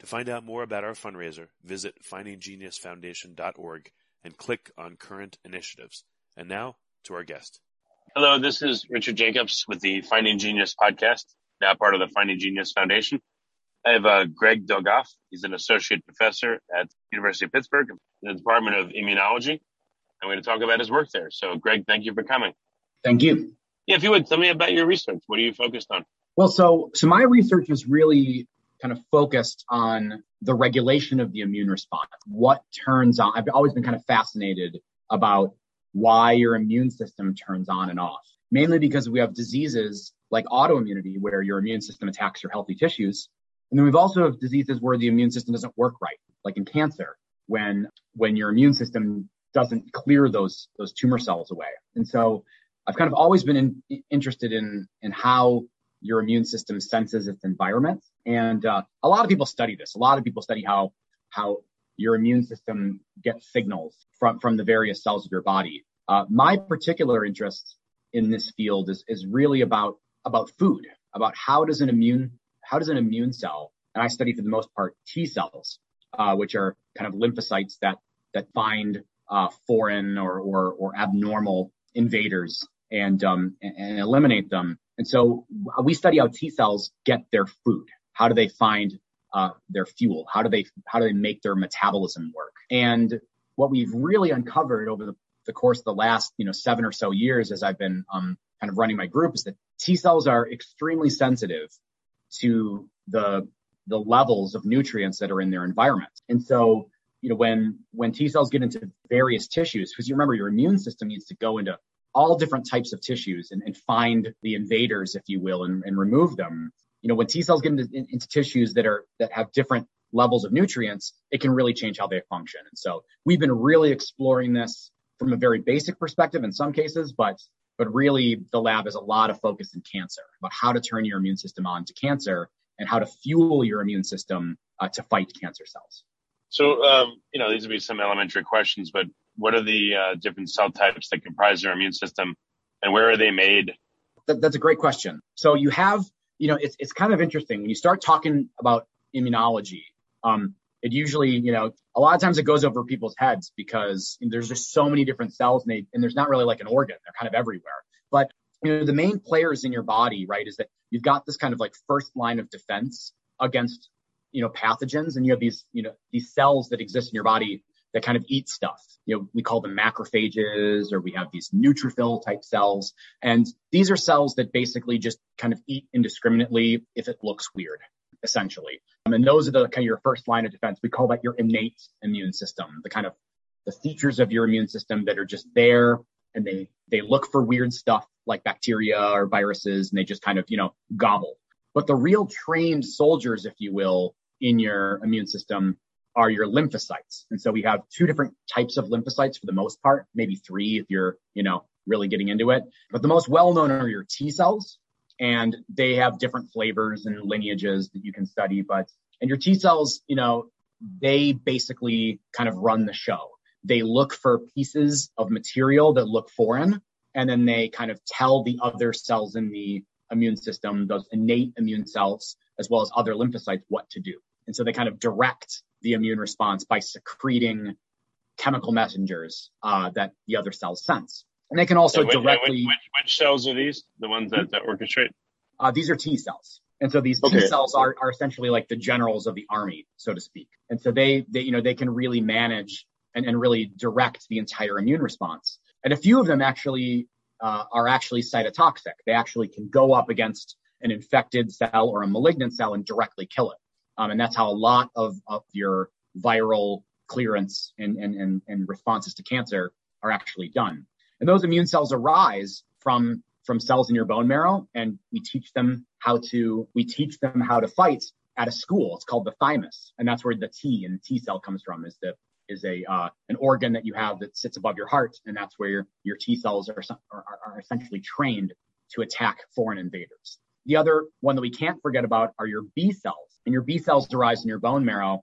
To find out more about our fundraiser, visit findinggeniusfoundation.org and click on current initiatives. And now to our guest. Hello, this is Richard Jacobs with the Finding Genius podcast, now part of the Finding Genius Foundation. I have uh, Greg Delgoffe. He's an associate professor at University of Pittsburgh in the Department of Immunology. I'm going to talk about his work there. So, Greg, thank you for coming. Thank you. Yeah, if you would tell me about your research. What are you focused on? Well, so so my research is really kind of focused on the regulation of the immune response. What turns on, I've always been kind of fascinated about why your immune system turns on and off, mainly because we have diseases like autoimmunity where your immune system attacks your healthy tissues. And then we've also have diseases where the immune system doesn't work right, like in cancer, when, when your immune system doesn't clear those, those tumor cells away. And so I've kind of always been in, interested in, in how your immune system senses its environment. And uh, a lot of people study this. A lot of people study how how your immune system gets signals from from the various cells of your body. Uh, my particular interest in this field is is really about about food, about how does an immune how does an immune cell, and I study for the most part T cells, uh, which are kind of lymphocytes that that find uh, foreign or, or or abnormal invaders and um, and eliminate them and so we study how T cells get their food. How do they find uh, their fuel? How do they how do they make their metabolism work? And what we've really uncovered over the, the course of the last you know seven or so years, as I've been um, kind of running my group, is that T cells are extremely sensitive to the the levels of nutrients that are in their environment. And so you know when when T cells get into various tissues, because you remember your immune system needs to go into all different types of tissues and, and find the invaders, if you will, and, and remove them. You know, when T cells get into, into tissues that are that have different levels of nutrients, it can really change how they function. And so we've been really exploring this from a very basic perspective in some cases, but but really the lab has a lot of focus in cancer about how to turn your immune system on to cancer and how to fuel your immune system uh, to fight cancer cells. So, um, you know, these would be some elementary questions, but what are the uh, different cell types that comprise your immune system and where are they made? That, that's a great question. So you have, you know, it's, it's kind of interesting when you start talking about immunology. Um, it usually, you know, a lot of times it goes over people's heads because there's just so many different cells and, they, and there's not really like an organ. They're kind of everywhere. But, you know, the main players in your body, right, is that you've got this kind of like first line of defense against, you know, pathogens and you have these, you know, these cells that exist in your body that kind of eat stuff. You know, we call them macrophages or we have these neutrophil type cells. And these are cells that basically just kind of eat indiscriminately if it looks weird, essentially. And those are the kind of your first line of defense. We call that your innate immune system, the kind of the features of your immune system that are just there and they, they look for weird stuff like bacteria or viruses and they just kind of, you know, gobble. But the real trained soldiers, if you will, in your immune system are your lymphocytes. And so we have two different types of lymphocytes for the most part, maybe three if you're, you know, really getting into it. But the most well known are your T cells and they have different flavors and lineages that you can study. But, and your T cells, you know, they basically kind of run the show. They look for pieces of material that look foreign and then they kind of tell the other cells in the immune system, those innate immune cells, as well as other lymphocytes, what to do. And so they kind of direct the immune response by secreting chemical messengers uh, that the other cells sense. And they can also which, directly. Which, which, cells are these? The ones that, that orchestrate? Uh, these are T cells. And so these okay. T cells are, are essentially like the generals of the army, so to speak. And so they, they you know, they can really manage and, and really direct the entire immune response. And a few of them actually uh, are actually cytotoxic. They actually can go up against an infected cell or a malignant cell and directly kill it. Um, and that's how a lot of, of your viral clearance and, and, and, and responses to cancer are actually done. And those immune cells arise from from cells in your bone marrow, and we teach them how to we teach them how to fight at a school. It's called the thymus, and that's where the T and T cell comes from. Is the is a uh, an organ that you have that sits above your heart, and that's where your, your T cells are, are, are essentially trained to attack foreign invaders. The other one that we can't forget about are your B cells, and your B cells arise in your bone marrow,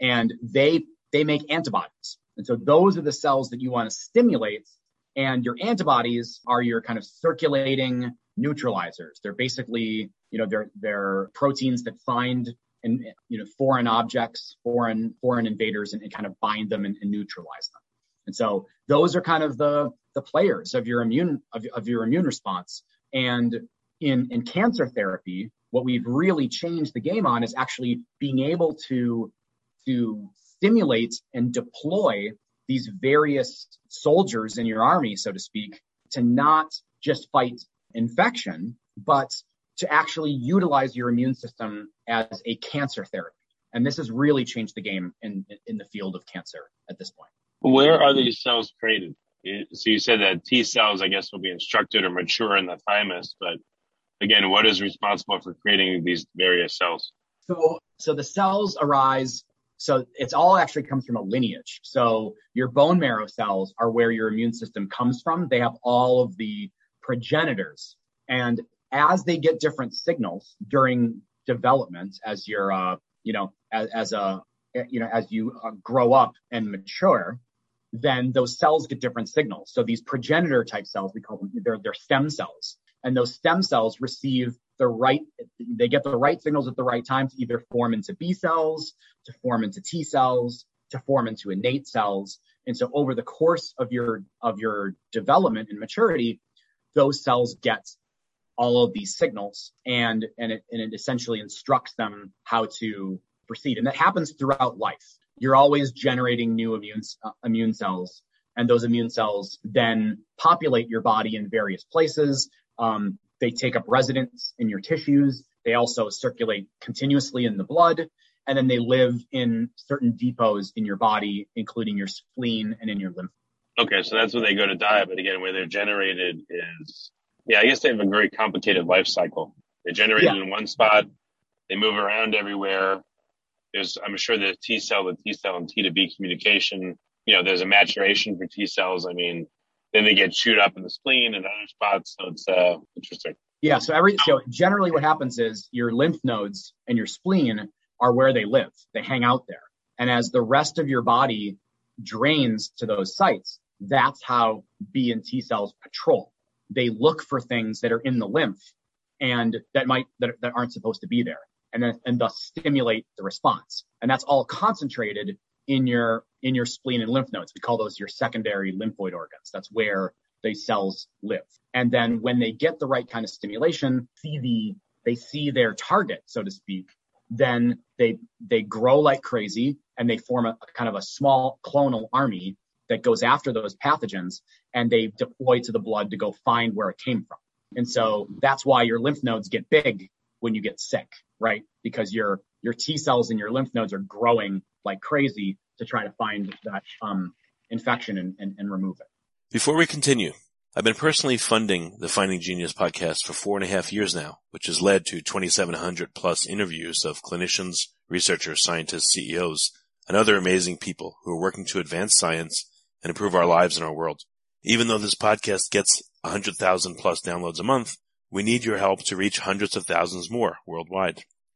and they they make antibodies, and so those are the cells that you want to stimulate, and your antibodies are your kind of circulating neutralizers. They're basically you know they're they're proteins that find and you know foreign objects, foreign foreign invaders, and, and kind of bind them and, and, neutralize them. And so those are kind of the the players of your immune of, of your immune response. And in in cancer therapy, what we've really changed the game on is actually being able to to stimulate and deploy these various soldiers in your army, so to speak, to not just fight infection, but to actually utilize your immune system as a cancer therapy. And this has really changed the game in, in the field of cancer at this point. Where are these cells created? So you said that T cells, I guess, will be instructed or mature in the thymus, but again, what is responsible for creating these various cells? So, so the cells arise. So it's all actually comes from a lineage. So your bone marrow cells are where your immune system comes from. They have all of the progenitors and as they get different signals during development, as you're, uh, you know, as, as a, you know, as you uh, grow up and mature, then those cells get different signals. So these progenitor type cells, we call them, they're, they're stem cells. And those stem cells receive the right, they get the right signals at the right time to either form into B cells, to form into T cells, to form into innate cells. And so over the course of your, of your development and maturity, those cells get all of these signals and, and it, and it essentially instructs them how to proceed. And that happens throughout life. You're always generating new immune, uh, immune cells and those immune cells then populate your body in various places. Um, they take up residence in your tissues. They also circulate continuously in the blood and then they live in certain depots in your body, including your spleen and in your lymph. Okay, so that's where they go to die. But again, where they're generated is yeah, I guess they have a very complicated life cycle. They're generated yeah. in one spot. They move around everywhere. There's, I'm sure the T cell the T cell and T to B communication. You know, there's a maturation for T cells. I mean, then they get chewed up in the spleen and other spots. So it's uh, interesting. Yeah. So every so generally what happens is your lymph nodes and your spleen are where they live. They hang out there. And as the rest of your body drains to those sites, that's how B and T cells patrol they look for things that are in the lymph and that might that, that aren't supposed to be there and then and thus stimulate the response and that's all concentrated in your in your spleen and lymph nodes we call those your secondary lymphoid organs that's where these cells live and then when they get the right kind of stimulation see the they see their target so to speak then they they grow like crazy and they form a, a kind of a small clonal army that goes after those pathogens and they deploy to the blood to go find where it came from. And so that's why your lymph nodes get big when you get sick, right? Because your your T cells and your lymph nodes are growing like crazy to try to find that um, infection and, and, and remove it. Before we continue, I've been personally funding the Finding Genius podcast for four and a half years now, which has led to 2,700 plus interviews of clinicians, researchers, scientists, CEOs and other amazing people who are working to advance science and improve our lives and our world. Even though this podcast gets 100,000 plus downloads a month, we need your help to reach hundreds of thousands more worldwide.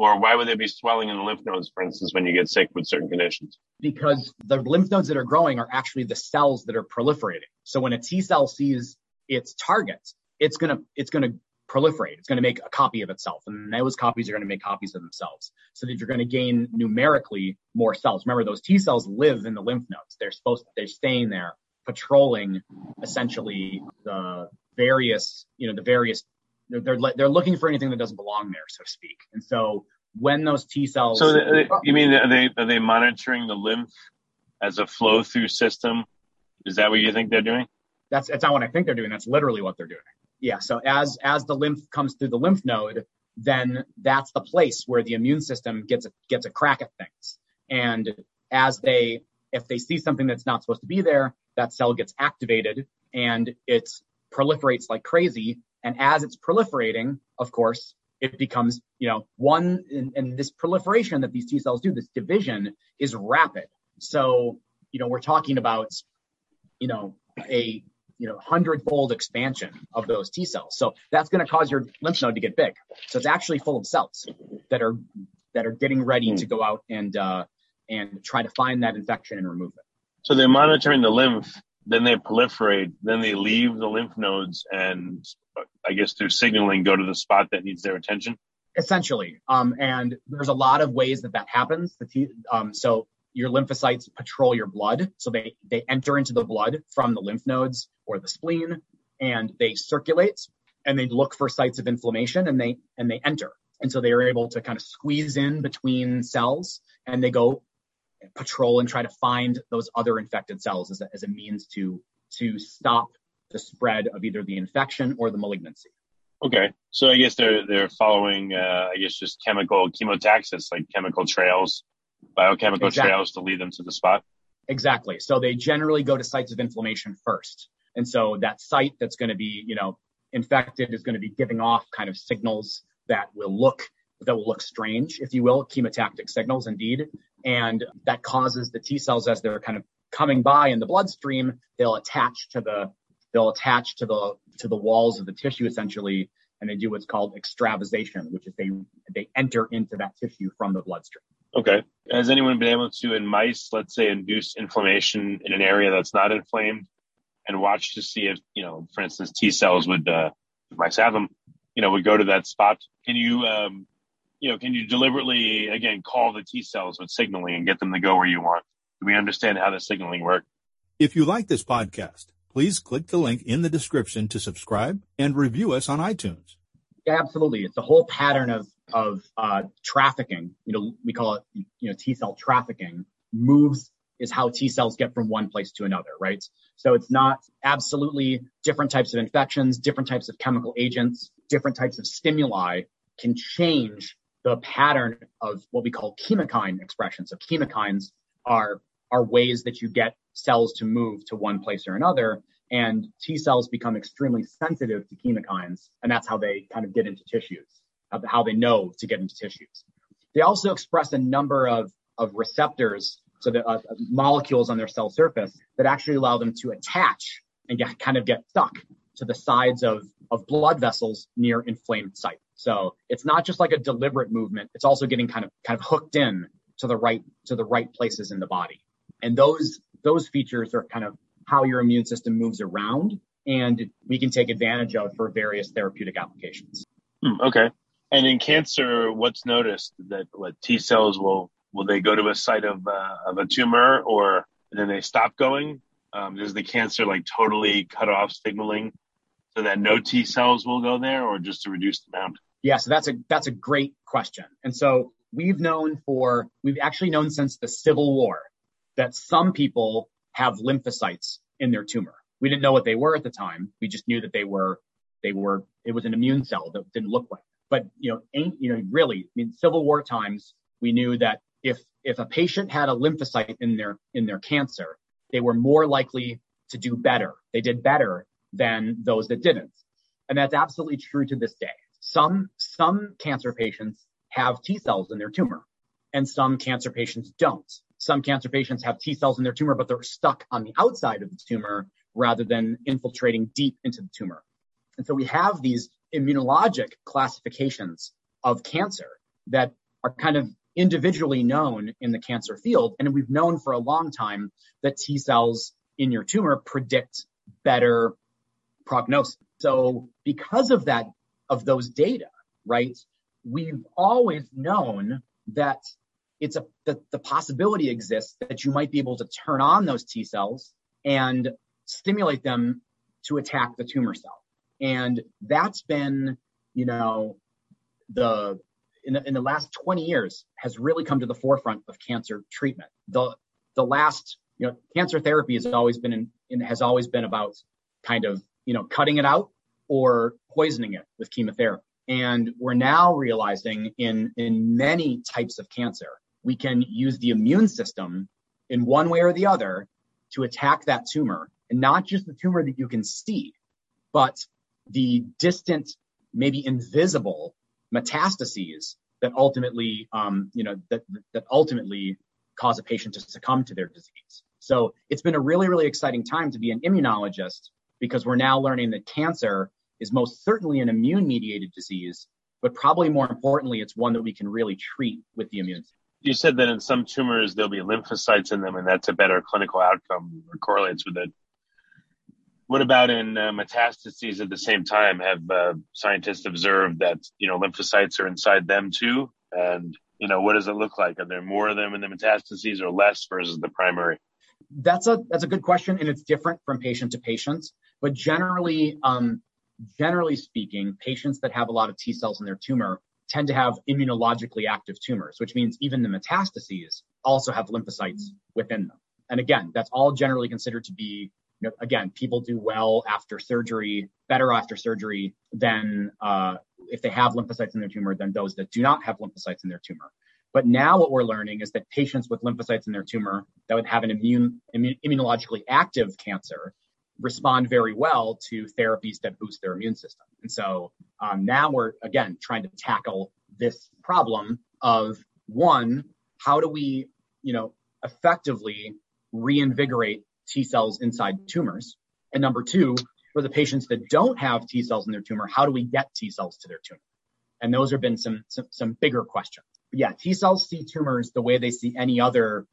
or why would they be swelling in the lymph nodes, for instance, when you get sick with certain conditions? Because the lymph nodes that are growing are actually the cells that are proliferating. So when a T cell sees its target, it's gonna it's gonna proliferate. It's to make a copy of itself, and those copies are to make copies of themselves, so that you're to gain numerically more cells. Remember, those T cells live in the lymph nodes. They're supposed they're staying there, patrolling essentially the various, you know, the various. They're, they're they're looking for anything that doesn't belong there, so to speak. And so when those T cells, so they, you mean are they are they monitoring the lymph as a flow through system? Is that what you think they're doing? That's that's not what I think they're doing. That's literally what they're doing. Yeah. So as as the lymph comes through the lymph node, then that's the place where the immune system gets a, gets a crack at things. And as they if they see something that's not supposed to be there, that cell gets activated and it proliferates like crazy. And as it's proliferating, of course, it becomes, you know, one, and, this proliferation that these T cells do, this division is rapid. So, you know, we're talking about, you know, a, you know, hundredfold expansion of those T cells. So that's going to cause your lymph node to get big. So it's actually full of cells that are, that are getting ready to go out and, uh, and try to find that infection and remove it. So they're monitoring the lymph, then they proliferate, then they leave the lymph nodes and I guess through signaling go to the spot that needs their attention. Essentially, um, and there's a lot of ways that that happens. T, um, so your lymphocytes patrol your blood, so they they enter into the blood from the lymph nodes or the spleen, and they circulate and they look for sites of inflammation and they and they enter. And so they are able to kind of squeeze in between cells and they go patrol and try to find those other infected cells as a, as a means to to stop the spread of either the infection or the malignancy. Okay, so I guess they're they're following, uh, I guess, just chemical chemotaxis, like chemical trails, biochemical exactly. trails to lead them to the spot. Exactly. So they generally go to sites of inflammation first, and so that site that's going to be, you know, infected is going to be giving off kind of signals that will look that will look strange, if you will, chemotactic signals indeed. And that causes the T cells as they're kind of coming by in the bloodstream, they'll attach to the they'll attach to the to the walls of the tissue essentially, and they do what's called extravasation, which is they they enter into that tissue from the bloodstream. Okay. Has anyone been able to in mice, let's say, induce inflammation in an area that's not inflamed, and watch to see if you know, for instance, T cells would uh, mice have them, you know, would go to that spot? Can you um, you know, can you deliberately, again, call the T cells with signaling and get them to go where you want? Do we understand how the signaling works? If you like this podcast, please click the link in the description to subscribe and review us on iTunes. Yeah, absolutely. It's a whole pattern of of uh, trafficking. You know, we call it you know T cell trafficking. Moves is how T cells get from one place to another, right? So it's not absolutely different types of infections, different types of chemical agents, different types of stimuli can change the pattern of what we call chemokine expression. So chemokines are are ways that you get cells to move to one place or another. And T cells become extremely sensitive to chemokines, and that's how they kind of get into tissues, how they know to get into tissues. They also express a number of, of receptors, so the uh, molecules on their cell surface that actually allow them to attach and get, kind of get stuck to the sides of, of blood vessels near inflamed sites. So it's not just like a deliberate movement. It's also getting kind of kind of hooked in to the right to the right places in the body. And those those features are kind of how your immune system moves around and we can take advantage of for various therapeutic applications. Hmm, okay. And in cancer, what's noticed that what T cells will will they go to a site of uh, of a tumor or then they stop going? Um, does the cancer like totally cut off signaling so that no T cells will go there, or just a reduced amount? Yeah, so that's a that's a great question. And so we've known for we've actually known since the Civil War that some people have lymphocytes in their tumor. We didn't know what they were at the time. We just knew that they were they were it was an immune cell that didn't look like. But you know, ain't you know, really, I mean, Civil War times, we knew that if if a patient had a lymphocyte in their in their cancer, they were more likely to do better. They did better than those that didn't. And that's absolutely true to this day. Some some cancer patients have T cells in their tumor and some cancer patients don't. Some cancer patients have T cells in their tumor, but they're stuck on the outside of the tumor rather than infiltrating deep into the tumor. And so we have these immunologic classifications of cancer that are kind of individually known in the cancer field. And we've known for a long time that T cells in your tumor predict better prognosis. So because of that, of those data, right, we've always known that it's a the, the possibility exists that you might be able to turn on those T cells and stimulate them to attack the tumor cell. And that's been, you know, the in the, in the last 20 years has really come to the forefront of cancer treatment. The the last, you know, cancer therapy has always been in, in has always been about kind of, you know, cutting it out or poisoning it with chemotherapy. And we're now realizing in in many types of cancer we can use the immune system in one way or the other to attack that tumor and not just the tumor that you can see, but the distant, maybe invisible metastases that ultimately, um, you know, that, that ultimately cause a patient to succumb to their disease. So it's been a really, really exciting time to be an immunologist because we're now learning that cancer is most certainly an immune mediated disease, but probably more importantly, it's one that we can really treat with the immune system you said that in some tumors there'll be lymphocytes in them, and that's a better clinical outcome or correlates with it. What about in uh, metastases at the same time? Have uh, scientists observed that you know lymphocytes are inside them too? And you know what does it look like? Are there more of them in the metastases or less versus the primary? That's a that's a good question, and it's different from patient to patient. But generally, um, generally speaking, patients that have a lot of T cells in their tumor tend to have immunologically active tumors, which means even the metastases also have lymphocytes within them. And again, that's all generally considered to be, you know, again, people do well after surgery, better after surgery than uh, if they have lymphocytes in their tumor than those that do not have lymphocytes in their tumor. But now what we're learning is that patients with lymphocytes in their tumor that would have an immune, immunologically active cancer respond very well to therapies that boost their immune system. And so um, now we're again trying to tackle this problem of one, how do we, you know, effectively reinvigorate T cells inside tumors? And number two, for the patients that don't have T cells in their tumor, how do we get T cells to their tumor? And those have been some some, some bigger questions. But yeah, T cells see tumors the way they see any other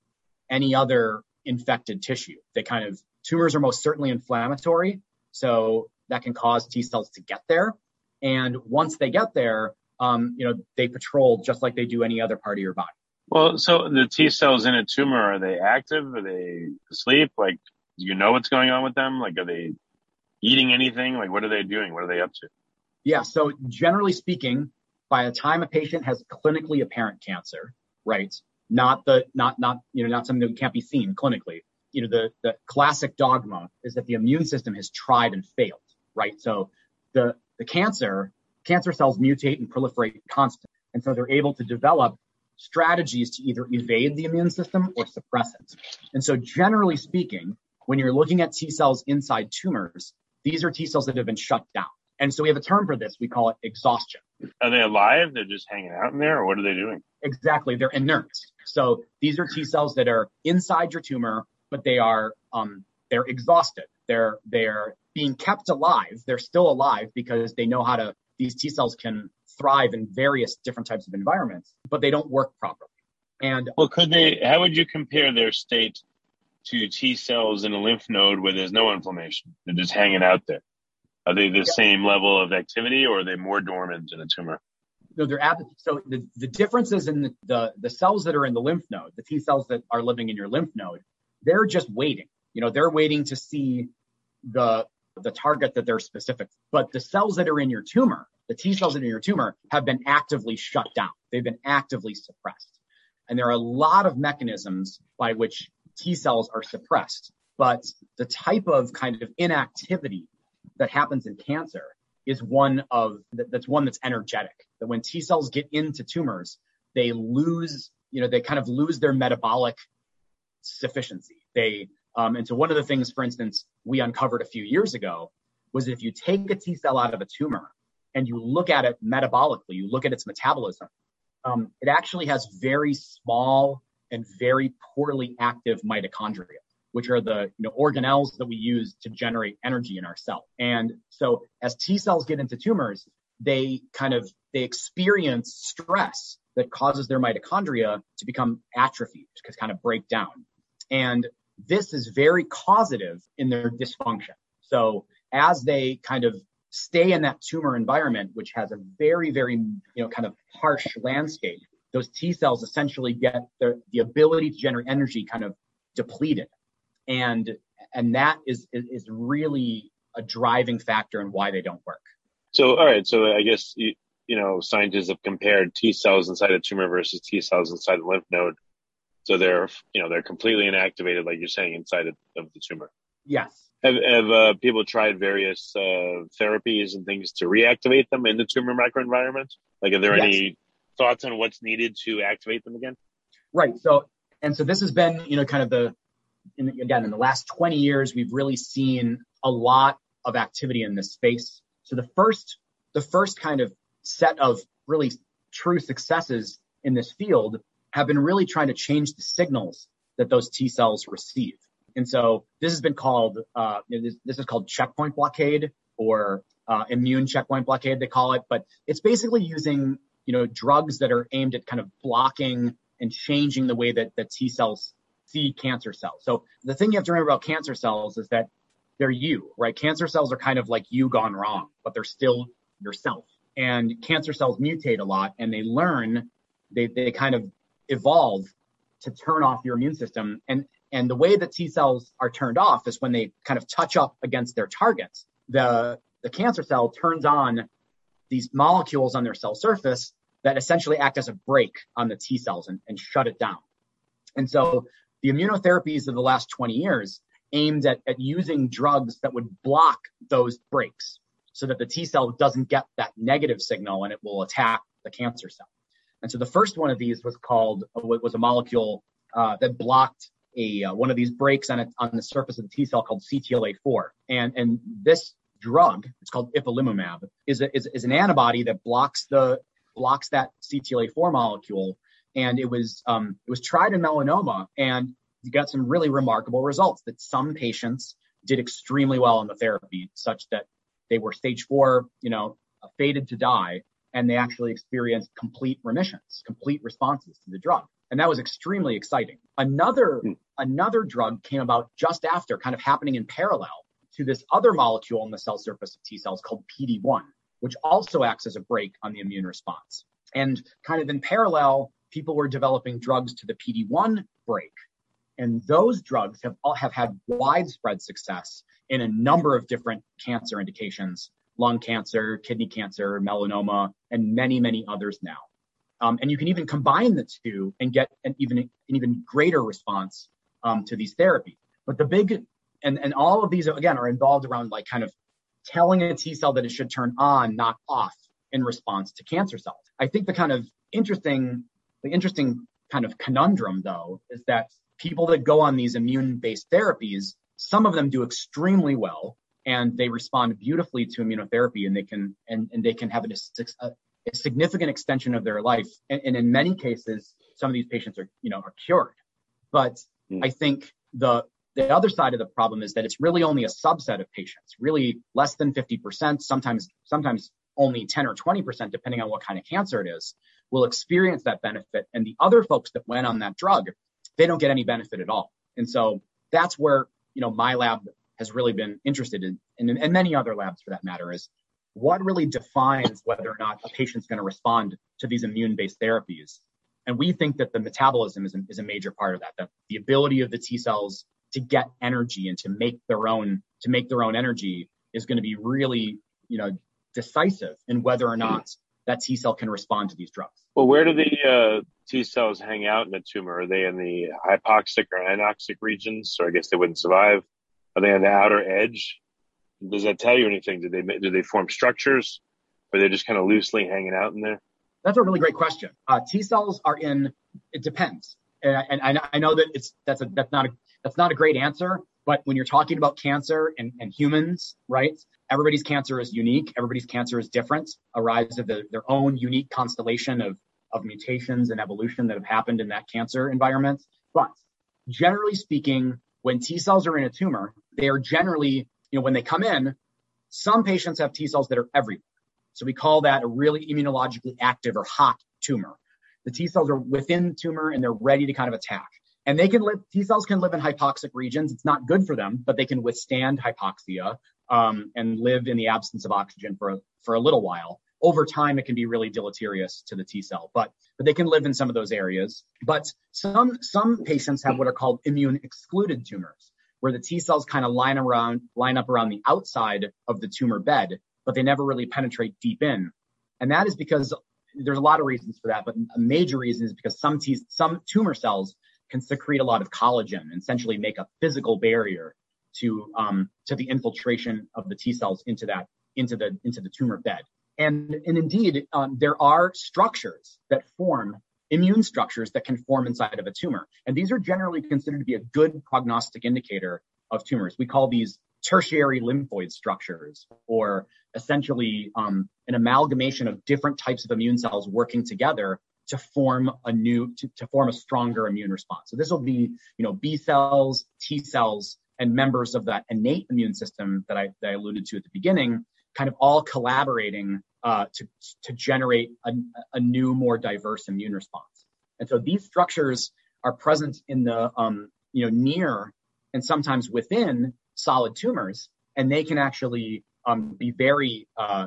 any other infected tissue. They kind of tumors are most certainly inflammatory, so that can cause T cells to get there. And once they get there, um, you know, they patrol just like they do any other part of your body. Well, so the T cells in a tumor, are they active? Are they asleep? Like, do you know what's going on with them? Like, are they eating anything? Like, what are they doing? What are they up to? Yeah. So generally speaking, by the time a patient has clinically apparent cancer, right? Not the, not, not, you know, not something that can't be seen clinically. You know, the, the classic dogma is that the immune system has tried and failed, right? So the, the cancer, cancer cells mutate and proliferate constantly. And so they're able to develop strategies to either evade the immune system or suppress it. And so generally speaking, when you're looking at T cells inside tumors, these are T cells that have been shut down. And so we have a term for this. We call it exhaustion. Are they alive? They're just hanging out in there, or what are they doing? Exactly. They're inert. So these are T cells that are inside your tumor, but they are um, they're exhausted. They're they're being kept alive. They're still alive because they know how to. These T cells can thrive in various different types of environments, but they don't work properly. And well, could they? How would you compare their state to T cells in a lymph node where there's no inflammation? They're just hanging out there. Are they the yeah. same level of activity, or are they more dormant in a tumor? No, they're ab- so the, the differences in the, the the cells that are in the lymph node, the T cells that are living in your lymph node, they're just waiting. You know, they're waiting to see the the target that they're specific. But the cells that are in your tumor, the T cells in your tumor, have been actively shut down. They've been actively suppressed. And there are a lot of mechanisms by which T cells are suppressed. But the type of kind of inactivity that happens in cancer is one of that's one that's energetic. That when T cells get into tumors, they lose, you know, they kind of lose their metabolic sufficiency. They um, and so one of the things, for instance, we uncovered a few years ago was if you take a T cell out of a tumor and you look at it metabolically, you look at its metabolism, um, it actually has very small and very poorly active mitochondria, which are the you know, organelles that we use to generate energy in our cell. And so as T cells get into tumors, they kind of they experience stress that causes their mitochondria to become atrophied, to kind of break down. And this is very causative in their dysfunction. So as they kind of stay in that tumor environment, which has a very, very, you know, kind of harsh landscape, those T cells essentially get the ability to generate energy kind of depleted. And, and that is, is really a driving factor in why they don't work. So, all right. So I guess, you, know, scientists have compared T cells inside a tumor versus T cells inside the lymph node. So they're, you know, they're completely inactivated, like you're saying, inside of, of the tumor. Yes. Have, have uh, people tried various uh, therapies and things to reactivate them in the tumor microenvironment? Like, are there yes. any thoughts on what's needed to activate them again? Right. So, and so this has been, you know, kind of the, in, again, in the last 20 years, we've really seen a lot of activity in this space. So the first, the first kind of set of really true successes in this field have been really trying to change the signals that those T cells receive. And so this has been called, uh, this, this, is called checkpoint blockade or uh, immune checkpoint blockade, they call it. But it's basically using, you know, drugs that are aimed at kind of blocking and changing the way that, that T cells see cancer cells. So the thing you have to remember about cancer cells is that they're you, right? Cancer cells are kind of like you gone wrong, but they're still yourself. And cancer cells mutate a lot and they learn, they, they kind of evolve to turn off your immune system. And and the way that T cells are turned off is when they kind of touch up against their targets. The, the cancer cell turns on these molecules on their cell surface that essentially act as a brake on the T cells and, and shut it down. And so the immunotherapies of the last 20 years aimed at, at using drugs that would block those brakes so that the T cell doesn't get that negative signal and it will attack the cancer cell. And so the first one of these was called, was a molecule uh, that blocked a uh, one of these brakes on a, on the surface of the T cell called CTLA4. And and this drug, it's called ipilimumab, is a, is, is an antibody that blocks the blocks that CTLA4 molecule. And it was um, it was tried in melanoma, and you got some really remarkable results. That some patients did extremely well on the therapy, such that they were stage four, you know, fated to die, and they actually experienced complete remissions, complete responses to the drug. And that was extremely exciting. Another, hmm. another drug came about just after, kind of happening in parallel to this other molecule on the cell surface of T cells called PD1, which also acts as a brake on the immune response. And kind of in parallel, people were developing drugs to the PD1 brake. And those drugs have all have had widespread success in a number of different cancer indications, lung cancer, kidney cancer, melanoma, and many, many others now. Um, and you can even combine the two and get an even an even greater response um, to these therapies. But the big and and all of these again are involved around like kind of telling a T cell that it should turn on, not off, in response to cancer cells. I think the kind of interesting the interesting kind of conundrum though is that people that go on these immune based therapies, some of them do extremely well and they respond beautifully to immunotherapy and they can and, and they can have a, a, significant extension of their life. And, and, in many cases, some of these patients are, you know, are cured. But mm. I think the the other side of the problem is that it's really only a subset of patients, really less than 50%, sometimes sometimes only 10 or 20%, depending on what kind of cancer it is, will experience that benefit. And the other folks that went on that drug, they don't get any benefit at all. And so that's where, you know, my lab has really been interested in, and, and many other labs for that matter, is what really defines whether or not a patient's going to respond to these immune-based therapies? And we think that the metabolism is a, is a major part of that, that the ability of the T cells to get energy and to make their own, to make their own energy is going to be really, you know, decisive in whether or not that T cell can respond to these drugs. Well, where do the uh, T cells hang out in a tumor? Are they in the hypoxic or anoxic regions? So I guess they wouldn't survive. Are they on the outer edge? Does that tell you anything? Do they do they form structures, or they're just kind of loosely hanging out in there? That's a really great question. Uh, T cells are in. It depends, and, and I know that it's that's a that's not a that's not a great answer. But when you're talking about cancer and, and humans, right? Everybody's cancer is unique. Everybody's cancer is different. Arise of the, their own unique constellation of of mutations and evolution that have happened in that cancer environment. But generally speaking, when T cells are in a tumor, they are generally, you know, when they come in, some patients have T cells that are everywhere. So we call that a really immunologically active or hot tumor. The T cells are within the tumor and they're ready to kind of attack. And they can live, T cells can live in hypoxic regions. It's not good for them, but they can withstand hypoxia um, and live in the absence of oxygen for a, for a little while over time it can be really deleterious to the T cell, but but they can live in some of those areas. But some some patients have what are called immune excluded tumors, where the T cells kind of line around line up around the outside of the tumor bed, but they never really penetrate deep in. And that is because there's a lot of reasons for that, but a major reason is because some T some tumor cells can secrete a lot of collagen and essentially make a physical barrier to um, to the infiltration of the T cells into that into the into the tumor bed. And, and indeed, um, there are structures that form immune structures that can form inside of a tumor. And these are generally considered to be a good prognostic indicator of tumors. We call these tertiary lymphoid structures, or essentially um, an amalgamation of different types of immune cells working together to form a new, to, to form a stronger immune response. So this will be, you know, B cells, T cells, and members of that innate immune system that I, that I alluded to at the beginning kind of all collaborating uh, to, to generate a, a, new, more diverse immune response. And so these structures are present in the, um, you know, near and sometimes within solid tumors, and they can actually um, be very, uh,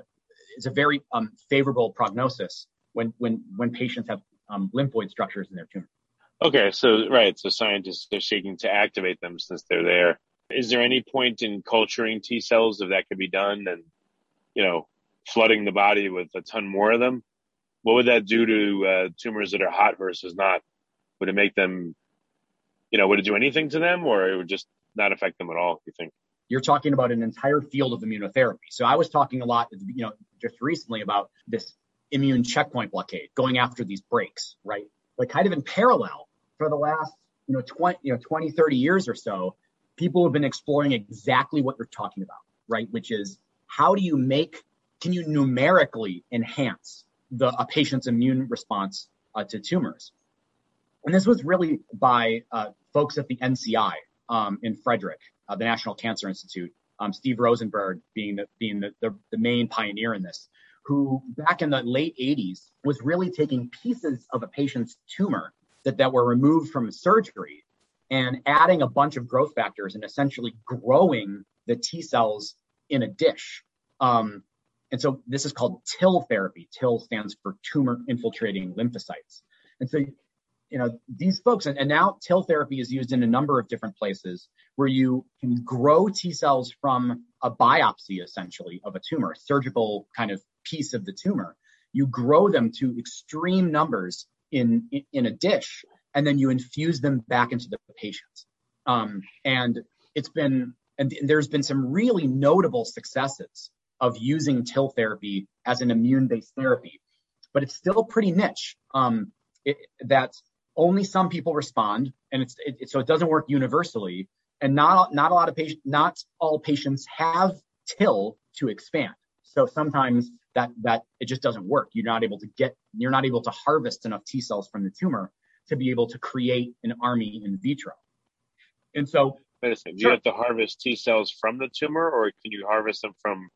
it's a very um, favorable prognosis when, when, when patients have um, lymphoid structures in their tumor. Okay, so right, so scientists are seeking to activate them since they're there. Is there any point in culturing T cells if that could be done and you know, flooding the body with a ton more of them, what would that do to uh, tumors that are hot versus not? Would it make them, you know, would it do anything to them or it would just not affect them at all, you think? You're talking about an entire field of immunotherapy. So I was talking a lot, you know, just recently about this immune checkpoint blockade, going after these brakes, right? But kind of in parallel for the last, you know, 20, you know, 20, 30 years or so, people have been exploring exactly what you're talking about, right? Which is how do you make, can you numerically enhance the, a patient's immune response uh, to tumors? And this was really by uh, folks at the NCI um, in Frederick, uh, the National Cancer Institute, um, Steve Rosenberg being the, being the, the, the main pioneer in this, who back in the late 80s was really taking pieces of a patient's tumor that, that were removed from surgery and adding a bunch of growth factors and essentially growing the T cells in a dish. Um, and so this is called TIL therapy. TIL stands for tumor infiltrating lymphocytes. And so, you know, these folks, and, and now TIL therapy is used in a number of different places where you can grow T cells from a biopsy, essentially, of a tumor, a surgical kind of piece of the tumor. You grow them to extreme numbers in, in, a dish, and then you infuse them back into the patients. Um, and it's been and there's been some really notable successes of using TIL therapy as an immune-based therapy, but it's still pretty niche. Um, it, that only some people respond, and it's it, so it doesn't work universally, and not not a lot of patients, not all patients have TIL to expand. So sometimes that that it just doesn't work. You're not able to get, you're not able to harvest enough T cells from the tumor to be able to create an army in vitro. And so medicine? Do sure. you have to harvest T cells from the tumor, or can you harvest them from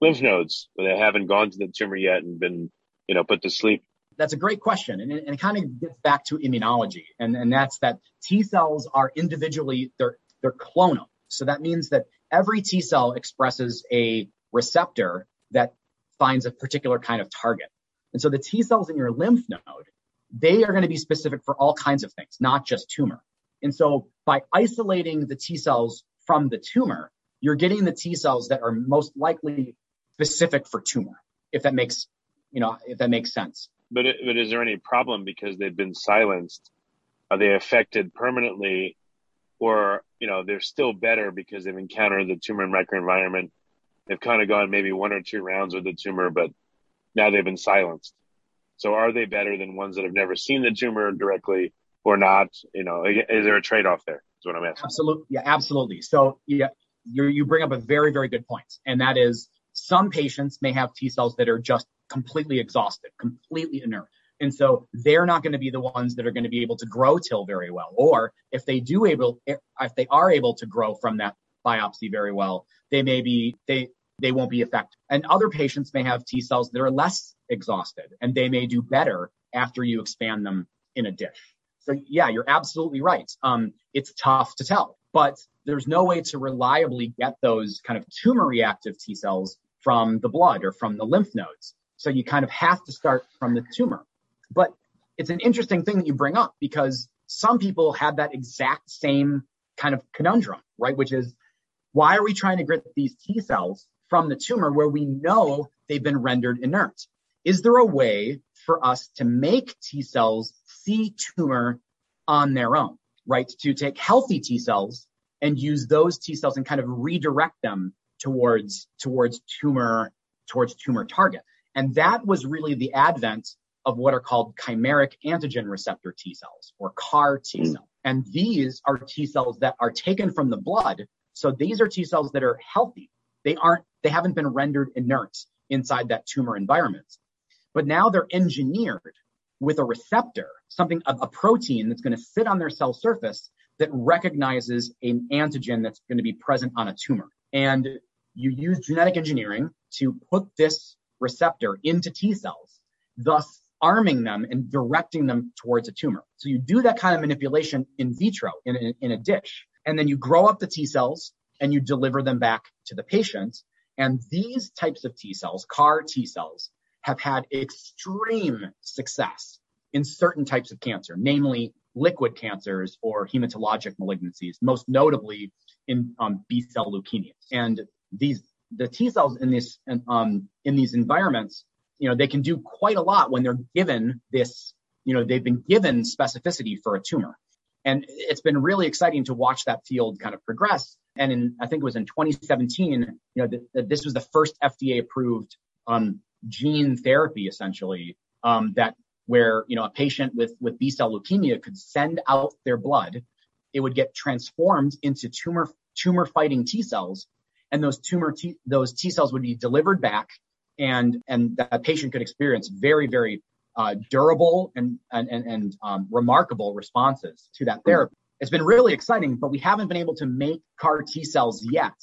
lymph nodes where they haven't gone to the tumor yet and been, you know, put to sleep? That's a great question, and it, and it kind of gets back to immunology, and and that's that T cells are individually they're they're clonal, so that means that every T cell expresses a receptor that finds a particular kind of target, and so the T cells in your lymph node they are going to be specific for all kinds of things, not just tumor. And so by isolating the T cells from the tumor, you're getting the T cells that are most likely specific for tumor, if that makes you know, if that makes sense. But, but is there any problem because they've been silenced? Are they affected permanently or, you know, they're still better because they've encountered the tumor microenvironment? They've kind of gone maybe one or two rounds with the tumor, but now they've been silenced. So are they better than ones that have never seen the tumor directly or not? You know, is there a trade off there? Is what I'm asking. Absolutely. Yeah, absolutely. So yeah, you you bring up a very, very good point. And that is some patients may have T cells that are just completely exhausted, completely inert. And so they're not going to be the ones that are going to be able to grow till very well. Or if they do able, if they are able to grow from that biopsy very well, they may be, they, they won't be effective. And other patients may have T cells that are less exhausted and they may do better after you expand them in a dish. So yeah, you're absolutely right. Um, it's tough to tell, but there's no way to reliably get those kind of tumor reactive T cells from the blood or from the lymph nodes. So you kind of have to start from the tumor. But it's an interesting thing that you bring up because some people have that exact same kind of conundrum, right? Which is why are we trying to get these T cells from the tumor where we know they've been rendered inert? Is there a way for us to make T cells see tumor on their own, right? To take healthy T cells and use those T cells and kind of redirect them towards towards tumor towards tumor target. And that was really the advent of what are called chimeric antigen receptor T cells or CAR T mm. cells. And these are T cells that are taken from the blood. So these are T cells that are healthy. They aren't, they haven't been rendered inert inside that tumor environment. But now they're engineered with a receptor, something, a, a protein that's going to sit on their cell surface that recognizes an antigen that's going to be present on a tumor. And you use genetic engineering to put this receptor into T cells, thus arming them and directing them towards a tumor. So you do that kind of manipulation in vitro in in a dish, and then you grow up the T cells and you deliver them back to the patient. And these types of T cells, CAR T cells, have had extreme success in certain types of cancer, namely liquid cancers or hematologic malignancies, most notably in um, B cell leukemias. And these the T cells in this um, in these environments, you know, they can do quite a lot when they're given this, you know, they've been given specificity for a tumor. And it's been really exciting to watch that field kind of progress. And in, I think it was in 2017, you know, th- th- this was the first FDA approved um, gene therapy, essentially, um, that where you know a patient with with B cell leukemia could send out their blood, it would get transformed into tumor tumor fighting T cells, and those tumor T, those T cells would be delivered back, and and that patient could experience very very durable and and and, and um, remarkable responses to that therapy. It's been really exciting, but we haven't been able to make CAR T cells yet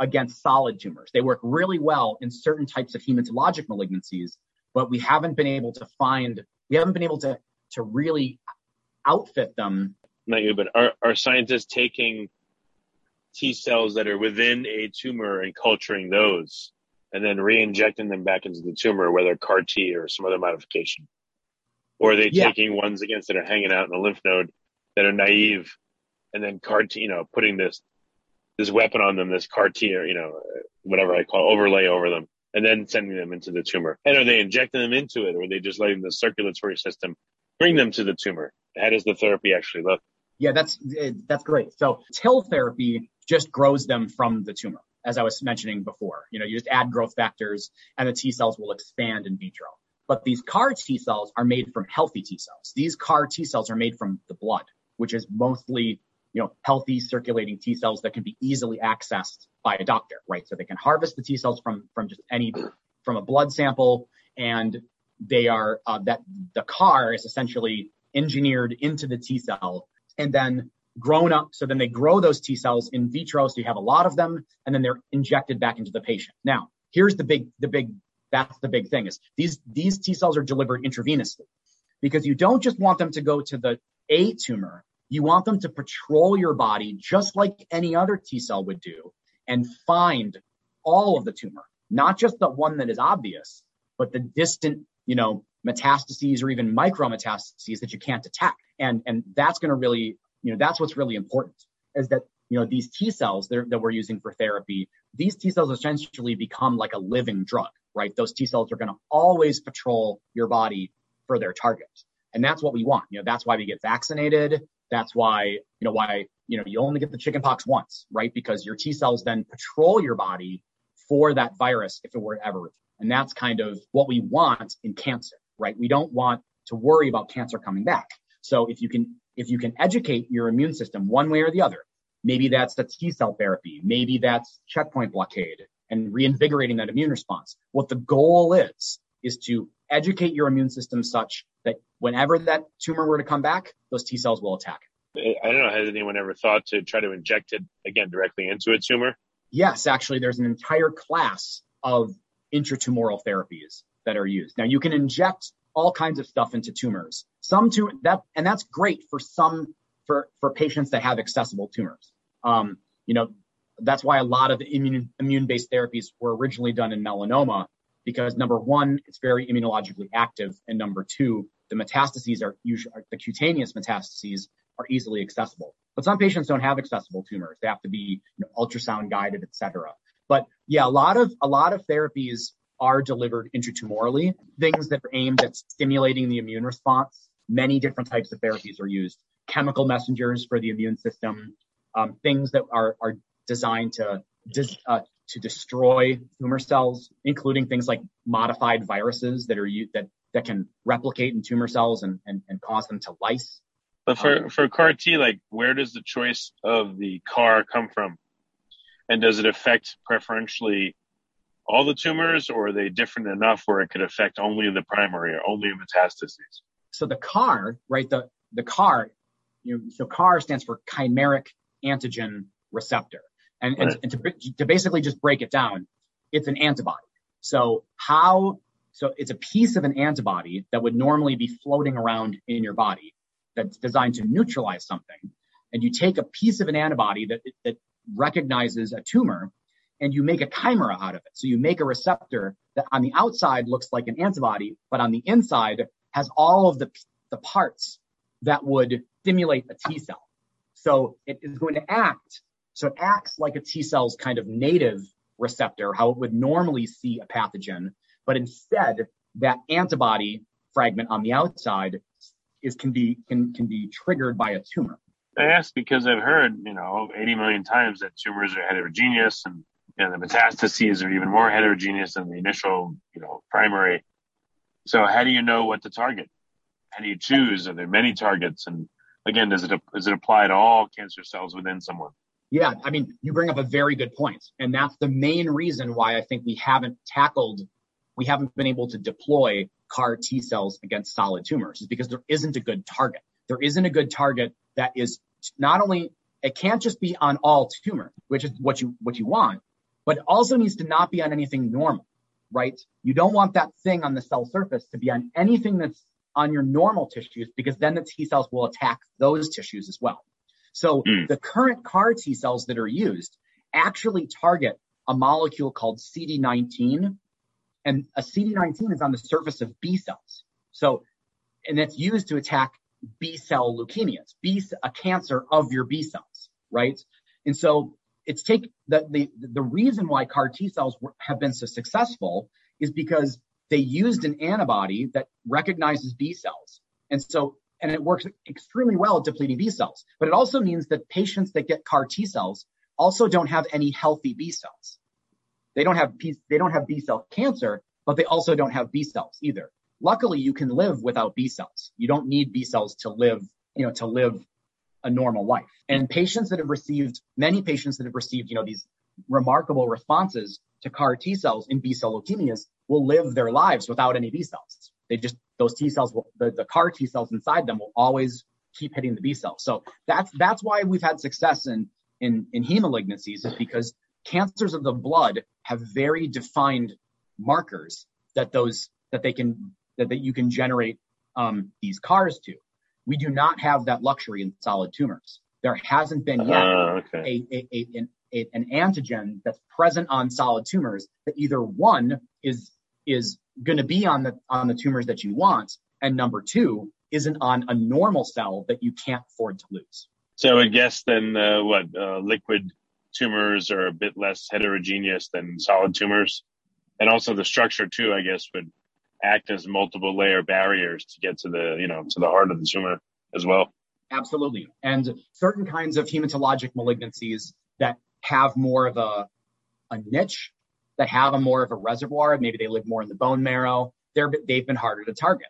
against solid tumors. They work really well in certain types of hematologic malignancies, but we haven't been able to find, we haven't been able to, to really outfit them. Not you, but are, are scientists taking T cells that are within a tumor and culturing those and then re-injecting them back into the tumor, whether CAR T or some other modification? Or are they yeah. taking ones against that are hanging out in the lymph node that are naive and then CAR T, you know, putting this this weapon on them, this CAR T or, you know, whatever I call overlay over them, and then sending them into the tumor? And are they injecting them into it or are they just letting the circulatory system bring them to the tumor? How does the therapy actually look? Yeah, that's, eh, that's great. So TIL therapy just grows them from the tumor. As I was mentioning before, you know, you just add growth factors and the T cells will expand in vitro. But these CAR T cells are made from healthy T cells. These CAR T cells are made from the blood, which is mostly you know, healthy circulating T cells that can be easily accessed by a doctor, right? So they can harvest the T cells from, from just any, from a blood sample and they are, uh, that the CAR is essentially engineered into the T cell and then grown up. So then they grow those T cells in vitro. So you have a lot of them and then they're injected back into the patient. Now, here's the big, the big, that's the big thing is these, these T cells are delivered intravenously because you don't just want them to go to the A tumor you want them to patrol your body just like any other T cell would do and find all of the tumor, not just the one that is obvious, but the distant, you know, metastases or even micrometastases that you can't detect. And, and that's going to really, you know, that's what's really important is that, you know, these T cells that, that we're using for therapy, these T cells essentially become like a living drug. right? Those T cells are going to always patrol your body for their target. And that's what we want. You know, that's why we get vaccinated. That's why, you know, why, you know, you only get the chickenpox once, right? Because your T cells then patrol your body for that virus if it were ever. And that's kind of what we want in cancer, right? We don't want to worry about cancer coming back. So if you can, if you can educate your immune system one way or the other, maybe that's the T cell therapy, maybe that's checkpoint blockade and reinvigorating that immune response. What the goal is, is to educate your immune system such that whenever that tumor were to come back, those T cells will attack it. I don't know, has anyone ever thought to try to inject it again directly into a tumor? Yes, actually, there's an entire class of intratumoral therapies that are used. Now you can inject all kinds of stuff into tumors. Some to that, and that's great for some for for patients that have accessible tumors. Um, you know, that's why a lot of immune immune based therapies were originally done in melanoma because number one, it's very immunologically active, and number two, the metastases are usually the cutaneous metastases are easily accessible. But some patients don't have accessible tumors; they have to be you know, ultrasound guided, etc. But yeah, a lot of a lot of therapies are delivered intratumorally, things that are aimed at stimulating the immune response. Many different types of therapies are used. Chemical messengers for the immune system, um, things that are, are designed to, dis, uh, to destroy tumor cells, including things like modified viruses that are that that can replicate in tumor cells and, and, and cause them to lyse. But for, um, for CAR T, like where does the choice of the CAR come from? And does it affect preferentially all the tumors, or are they different enough where it could affect only the primary or only metastases? So the CAR, right? The the CAR, you know, so CAR stands for chimeric antigen receptor, and, right. and, and to, to basically just break it down, it's an antibody. So how? So it's a piece of an antibody that would normally be floating around in your body that's designed to neutralize something, and you take a piece of an antibody that that recognizes a tumor and you make a chimera out of it. So you make a receptor that on the outside looks like an antibody, but on the inside has all of the, the parts that would stimulate a T cell. So it is going to act, so it acts like a T cell's kind of native receptor, how it would normally see a pathogen, but instead that antibody fragment on the outside is can be can can be triggered by a tumor. I ask because I've heard, you know, 80 million times that tumors are heterogeneous and know, the metastases are even more heterogeneous than the initial, you know, primary. So how do you know what to target? How do you choose? Are there many targets? And again, does it does it apply to all cancer cells within someone? Yeah, I mean, you bring up a very good point, and that's the main reason why I think we haven't tackled, we haven't been able to deploy CAR T cells against solid tumors, is because there isn't a good target. There isn't a good target that is not only it can't just be on all tumor, which is what you what you want, but also needs to not be on anything normal, right? You don't want that thing on the cell surface to be on anything that's on your normal tissues because then the T cells will attack those tissues as well. So mm. the current CAR T cells that are used actually target a molecule called CD19 and a CD19 is on the surface of B cells. So, and it's used to attack B cell leukemias, B, a cancer of your B cells, right? And so it's take the, the, the reason why CAR T cells were, have been so successful is because they used an antibody that recognizes B cells. And so, and it works extremely well at depleting B cells. But it also means that patients that get CAR T cells also don't have any healthy B cells. They don't have B, they don't have B cell cancer, but they also don't have B cells either. Luckily, you can live without B cells. You don't need B cells to live, you know, to live a normal life. And patients that have received, many patients that have received, you know, these remarkable responses to CAR T cells in B cell leukemias will live their lives without any B cells. They just, those T cells will, the, the CAR T cells inside them will always keep hitting the B cells. So that's, that's why we've had success in, in, in hemalignancies is because cancers of the blood have very defined markers that those, that they can, that, that you can generate um, these CARs to. We do not have that luxury in solid tumors. There hasn't been yet uh, okay. a, a, a, an, an antigen that's present on solid tumors that either one is is going to be on the on the tumors that you want, and number two isn't on a normal cell that you can't afford to lose. So I guess then uh, what uh, liquid tumors are a bit less heterogeneous than solid tumors. and also the structure too, I guess, would act as multiple layer barriers to get to the, you know, to the heart of the tumor as well. Absolutely. And certain kinds of hematologic malignancies that have more of a, a niche, that have a more of a reservoir, maybe they live more in the bone marrow, they're, they've been harder to target.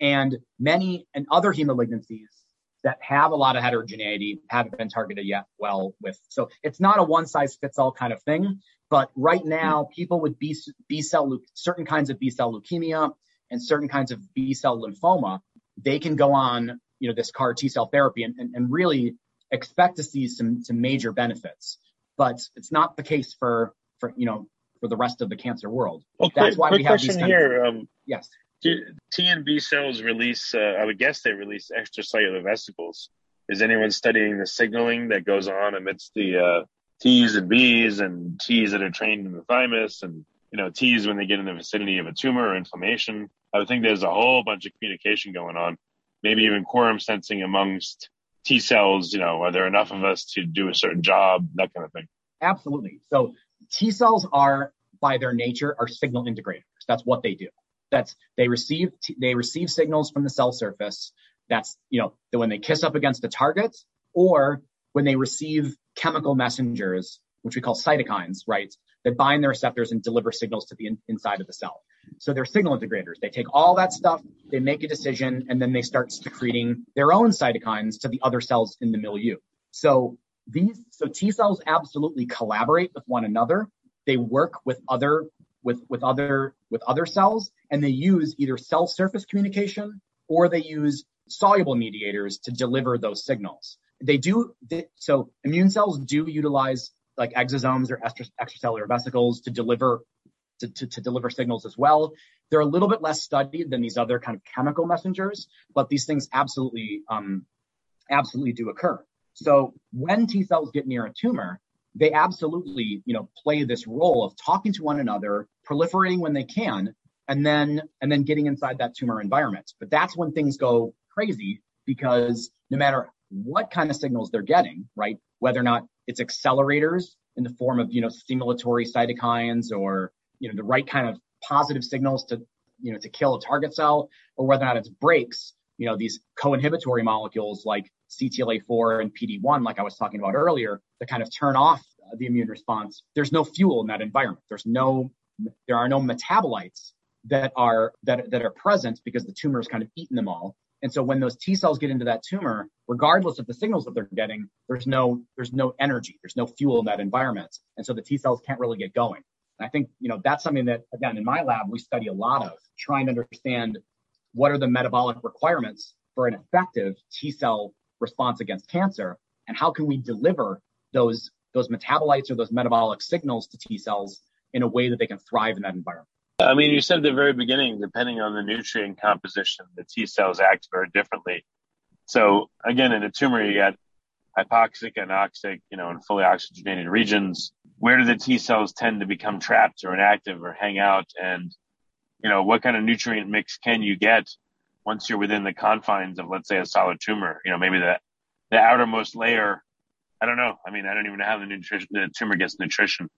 And many and other hemalignancies that have a lot of heterogeneity haven't been targeted yet well with. So it's not a one size fits all kind of thing. But right now, people with B, B cell, certain kinds of B cell leukemia and certain kinds of B cell lymphoma, they can go on, you know, this CAR T cell therapy and, and, and really expect to see some, some major benefits. But it's not the case for, for, you know, for the rest of the cancer world. Well, That's quick, why quick we have question these here. Of, um, yes. T and B cells release, uh, I would guess they release extracellular vesicles. Is anyone studying the signaling that goes on amidst the uh, T's and B's and T's that are trained in the thymus and, you know, T's when they get in the vicinity of a tumor or inflammation? I would think there's a whole bunch of communication going on, maybe even quorum sensing amongst T cells. You know, are there enough of us to do a certain job? That kind of thing. Absolutely. So T cells are, by their nature, are signal integrators. That's what they do. That's they receive they receive signals from the cell surface. That's you know when they kiss up against the target, or when they receive chemical messengers, which we call cytokines, right, that bind their receptors and deliver signals to the in, inside of the cell. So they're signal integrators. They take all that stuff, they make a decision, and then they start secreting their own cytokines to the other cells in the milieu. So these so T cells absolutely collaborate with one another. They work with other with with other with other cells and they use either cell surface communication or they use soluble mediators to deliver those signals. They do they, so immune cells do utilize like exosomes or extracellular vesicles to deliver to, to, to, deliver signals as well. They're a little bit less studied than these other kind of chemical messengers, but these things absolutely um, absolutely do occur. So when T cells get near a tumor, they absolutely, you know, play this role of talking to one another, proliferating when they can, and then and then getting inside that tumor environment. But that's when things go crazy because no matter what kind of signals they're getting, right, whether or not it's accelerators in the form of you know stimulatory cytokines or you know the right kind of positive signals to you know to kill a target cell, or whether or not it's brakes, you know these co-inhibitory molecules like CTLA4 and PD1, like I was talking about earlier, that kind of turn off the immune response. There's no fuel in that environment. There's no, there are no metabolites that are that that are present because the tumor has kind of eaten them all. And so when those T cells get into that tumor, regardless of the signals that they're getting, there's no there's no energy, there's no fuel in that environment, and so the T cells can't really get going. And I think you know that's something that again in my lab we study a lot of, trying to understand what are the metabolic requirements for an effective T cell response against cancer and how can we deliver those those metabolites or those metabolic signals to T cells in a way that they can thrive in that environment. I mean, you said at the very beginning, depending on the nutrient composition, the T cells act very differently. So again, in a tumor, you got hypoxic, anoxic, you know, and fully oxygenated regions. Where do the T cells tend to become trapped or inactive or hang out? And, you know, what kind of nutrient mix can you get once you're within the confines of, let's say, a solid tumor, you know, maybe the, the outermost layer, I don't know. I mean, I don't even know how the nutrition, the tumor gets nutrition.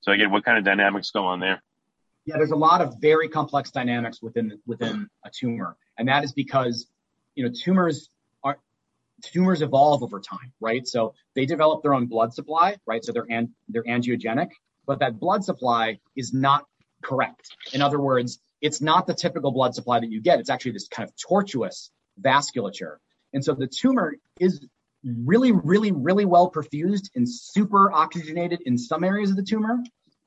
So again, what kind of dynamics go on there? Yeah, there's a lot of very complex dynamics within, within a tumor. And that is because, you know, tumors are, tumors evolve over time, right? So they develop their own blood supply, right? So they're, an, they're angiogenic, but that blood supply is not correct. In other words, it's not the typical blood supply that you get. It's actually this kind of tortuous vasculature. And so the tumor is really, really, really well perfused and super oxygenated in some areas of the tumor.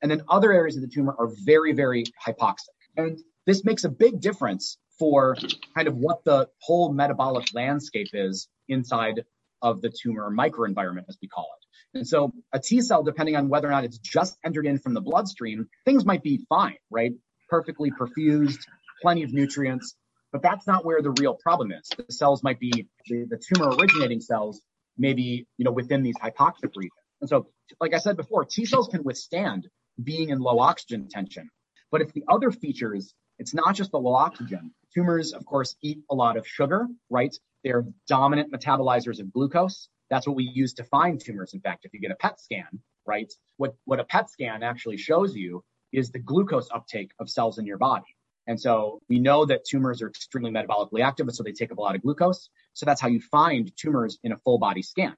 And then other areas of the tumor are very, very hypoxic. And this makes a big difference for kind of what the whole metabolic landscape is inside of the tumor microenvironment, as we call it. And so a T cell, depending on whether or not it's just entered in from the bloodstream, things might be fine, right? Perfectly perfused, plenty of nutrients, but that's not where the real problem is. The cells might be the, the tumor originating cells, maybe you know within these hypoxic regions. And so, like I said before, T cells can withstand being in low oxygen tension, but it's the other features. It's not just the low oxygen. Tumors, of course, eat a lot of sugar, right? They're dominant metabolizers of glucose. That's what we use to find tumors. In fact, if you get a PET scan, right, what, what a PET scan actually shows you is the glucose uptake of cells in your body. And so we know that tumors are extremely metabolically active, and so they take up a lot of glucose. So that's how you find tumors in a full body scan.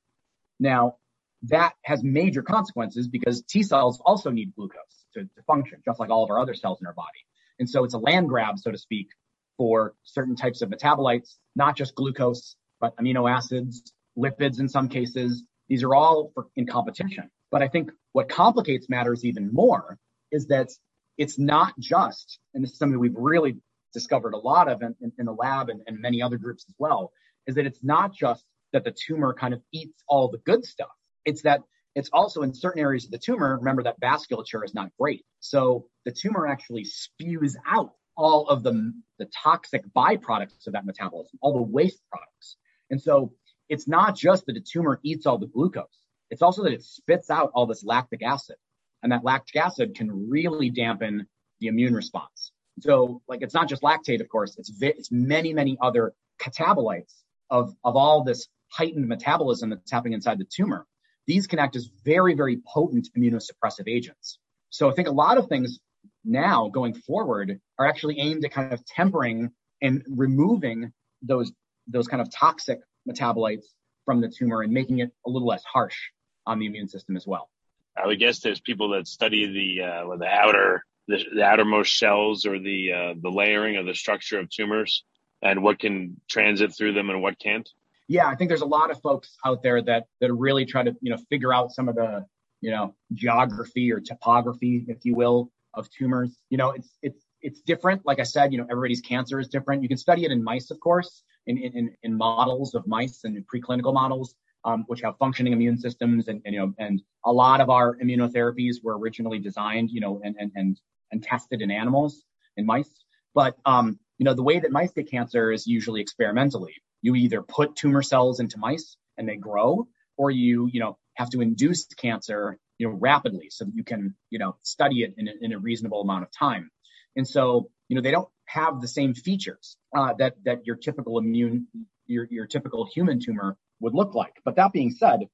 Now, that has major consequences because T cells also need glucose to, to function, just like all of our other cells in our body. And so it's a land grab, so to speak, for certain types of metabolites, not just glucose, but amino acids, lipids in some cases. These are all for, in competition. But I think what complicates matters even more is that it's not just, and this is something we've really discovered a lot of in, in, in the lab and, and many other groups as well, is that it's not just that the tumor kind of eats all the good stuff. It's that it's also in certain areas of the tumor, remember that vasculature is not great. So the tumor actually spews out all of the, the toxic byproducts of that metabolism, all the waste products. And so it's not just that the tumor eats all the glucose. It's also that it spits out all this lactic acid. And that lactic acid can really dampen the immune response. So like it's not just lactate, of course, it's, it's many, many other catabolites of, of all this heightened metabolism that's happening inside the tumor. These can act as very, very potent immunosuppressive agents. So I think a lot of things now going forward are actually aimed at kind of tempering and removing those those kind of toxic metabolites from the tumor and making it a little less harsh on the immune system as well. I would guess there's people that study the uh, the outer the, the, outermost shells or the uh, the layering of the structure of tumors and what can transit through them and what can't. Yeah, I think there's a lot of folks out there that that really try to you know figure out some of the you know geography or topography, if you will, of tumors. You know, it's it's it's different. Like I said, you know, everybody's cancer is different. You can study it in mice, of course, in in, in models of mice and in preclinical models um, which have functioning immune systems, and, and, you know, and a lot of our immunotherapies were originally designed, you know, and and and, and tested in animals, in mice. But um, you know, the way that mice get cancer is usually experimentally. You either put tumor cells into mice and they grow, or you you know have to induce cancer you know rapidly so that you can you know study it in a, in a reasonable amount of time. And so you know they don't have the same features uh, that that your typical immune your your typical human tumor would look like. But that being said,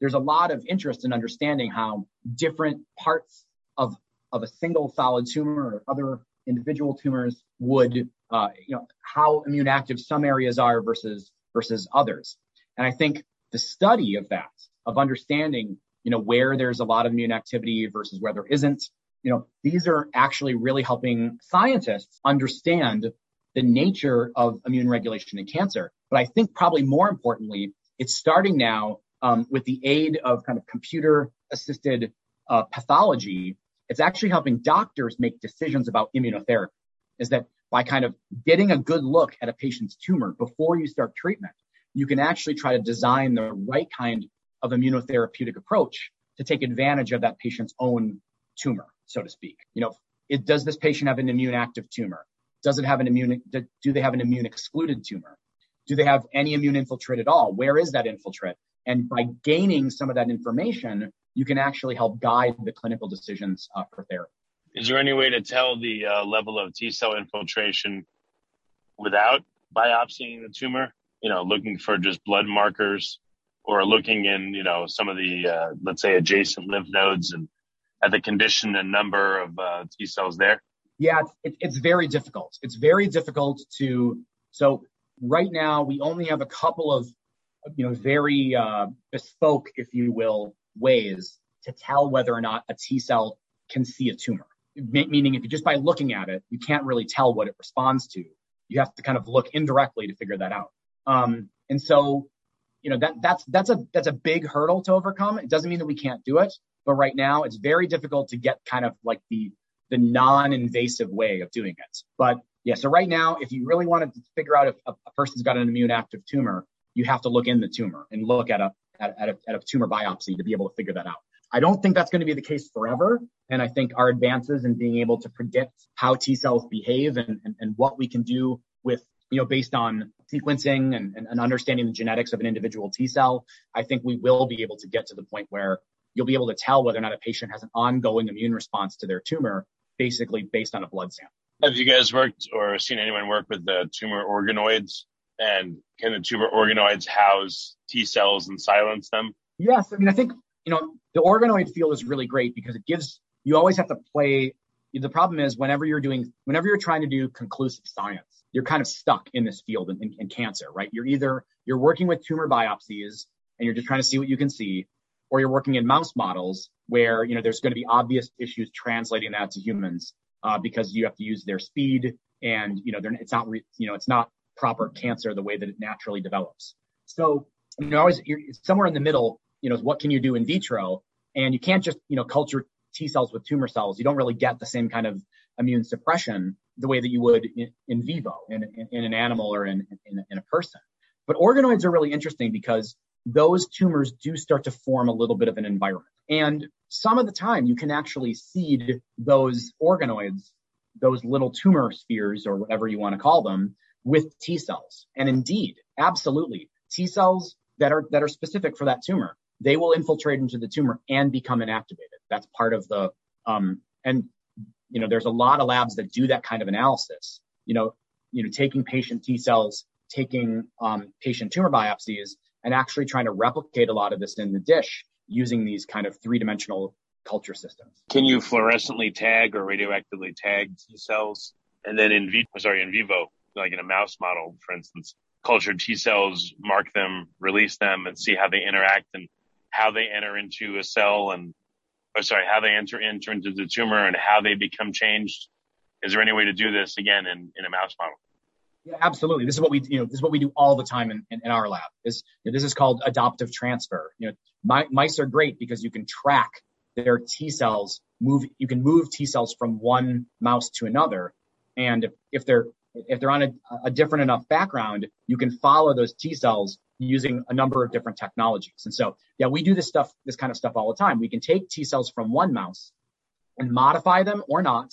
there's a lot of interest in understanding how different parts of, of a single solid tumor or other individual tumors would, uh, you know, how immune active some areas are versus versus others. And I think the study of that, of understanding, you know, where there's a lot of immune activity versus where there isn't, you know, these are actually really helping scientists understand the nature of immune regulation in cancer. But I think probably more importantly, it's starting now um, with the aid of kind of computer assisted uh, pathology. It's actually helping doctors make decisions about immunotherapy. Is that by kind of getting a good look at a patient's tumor before you start treatment, you can actually try to design the right kind of immunotherapeutic approach to take advantage of that patient's own tumor, so to speak. You know, it, does this patient have an immune active tumor? Does it have an immune, do they have an immune excluded tumor? Do they have any immune infiltrate at all? Where is that infiltrate? And by gaining some of that information, you can actually help guide the clinical decisions uh, for therapy. Is there any way to tell the uh, level of T cell infiltration without biopsying the tumor? You know, looking for just blood markers or looking in, you know, some of the, uh, let's say, adjacent lymph nodes and at the condition and number of uh, T cells there? Yeah, it's, it's very difficult. It's very difficult to, so right now we only have a couple of you know very uh, bespoke, if you will, ways to tell whether or not a T cell can see a tumor. meaning, if you just by looking at it, you can't really tell what it responds to. You have to kind of look indirectly to figure that out. Um, and so, you know, that that's that's a that's a big hurdle to overcome. It doesn't mean that we can't do it, but right now it's very difficult to get kind of like the the non-invasive way of doing it. But yeah, so right now, if you really wanted to figure out if a, person's got an immune active tumor, you have to look in the tumor and look at a, at, at, a, at a tumor biopsy to be able to figure that out. I don't think that's going to be the case forever. And I think our advances in being able to predict how T cells behave and, and, and what we can do with, you know, based on sequencing and, and understanding the genetics of an individual T cell, I think we will be able to get to the point where you'll be able to tell whether or not a patient has an ongoing immune response to their tumor, basically based on a blood sample. Have you guys worked or seen anyone work with the tumor organoids? And can the tumor organoids house T cells and silence them? Yes. I mean, I think, you know, the organoid field is really great because it gives, you always have to play, the problem is whenever you're doing, whenever you're trying to do conclusive science, you're kind of stuck in this field in, in, in cancer, right? You're either, you're working with tumor biopsies and you're just trying to see what you can see, or you're working in mouse models where, you know, there's going to be obvious issues translating that to humans, uh, because you have to use their speed and, you know, it's not, re, you know, it's not proper cancer the way that it naturally develops. So, you know, always, somewhere in the middle, you know, what can you do in vitro? And you can't just, you know, culture T cells with tumor cells. You don't really get the same kind of immune suppression the way that you would in, in vivo in, in, in, an animal or in, in a person. But organoids are really interesting because those tumors do start to form a little bit of an environment. And some of the time you can actually seed those organoids, those little tumor spheres or whatever you want to call them with T cells. And indeed, absolutely, T cells that are, that are specific for that tumor, they will infiltrate into the tumor and become inactivated. That's part of the, um, and you know, there's a lot of labs that do that kind of analysis. You know, you know, taking patient T cells, taking um, patient tumor biopsies, and actually trying to replicate a lot of this in the dish using these kind of three-dimensional culture systems. Can you fluorescently tag or radioactively tag T cells, and then in vivo, sorry, in vivo, like in a mouse model, for instance, cultured T cells, mark them, release them, and see how they interact and how they enter into a cell and or sorry, how they enter, enter into the tumor and how they become changed? Is there any way to do this again in, in a mouse model? Yeah, absolutely. This is what we, you know, this is what we do all the time in, in, in our lab. Is you know, this is called adoptive transfer. You know, mice are great because you can track their T cells move. You can move T cells from one mouse to another, and if, if they're if they're on a, a different enough background, you can follow those T cells using a number of different technologies. And so, yeah, we do this stuff, this kind of stuff all the time. We can take T cells from one mouse and modify them or not.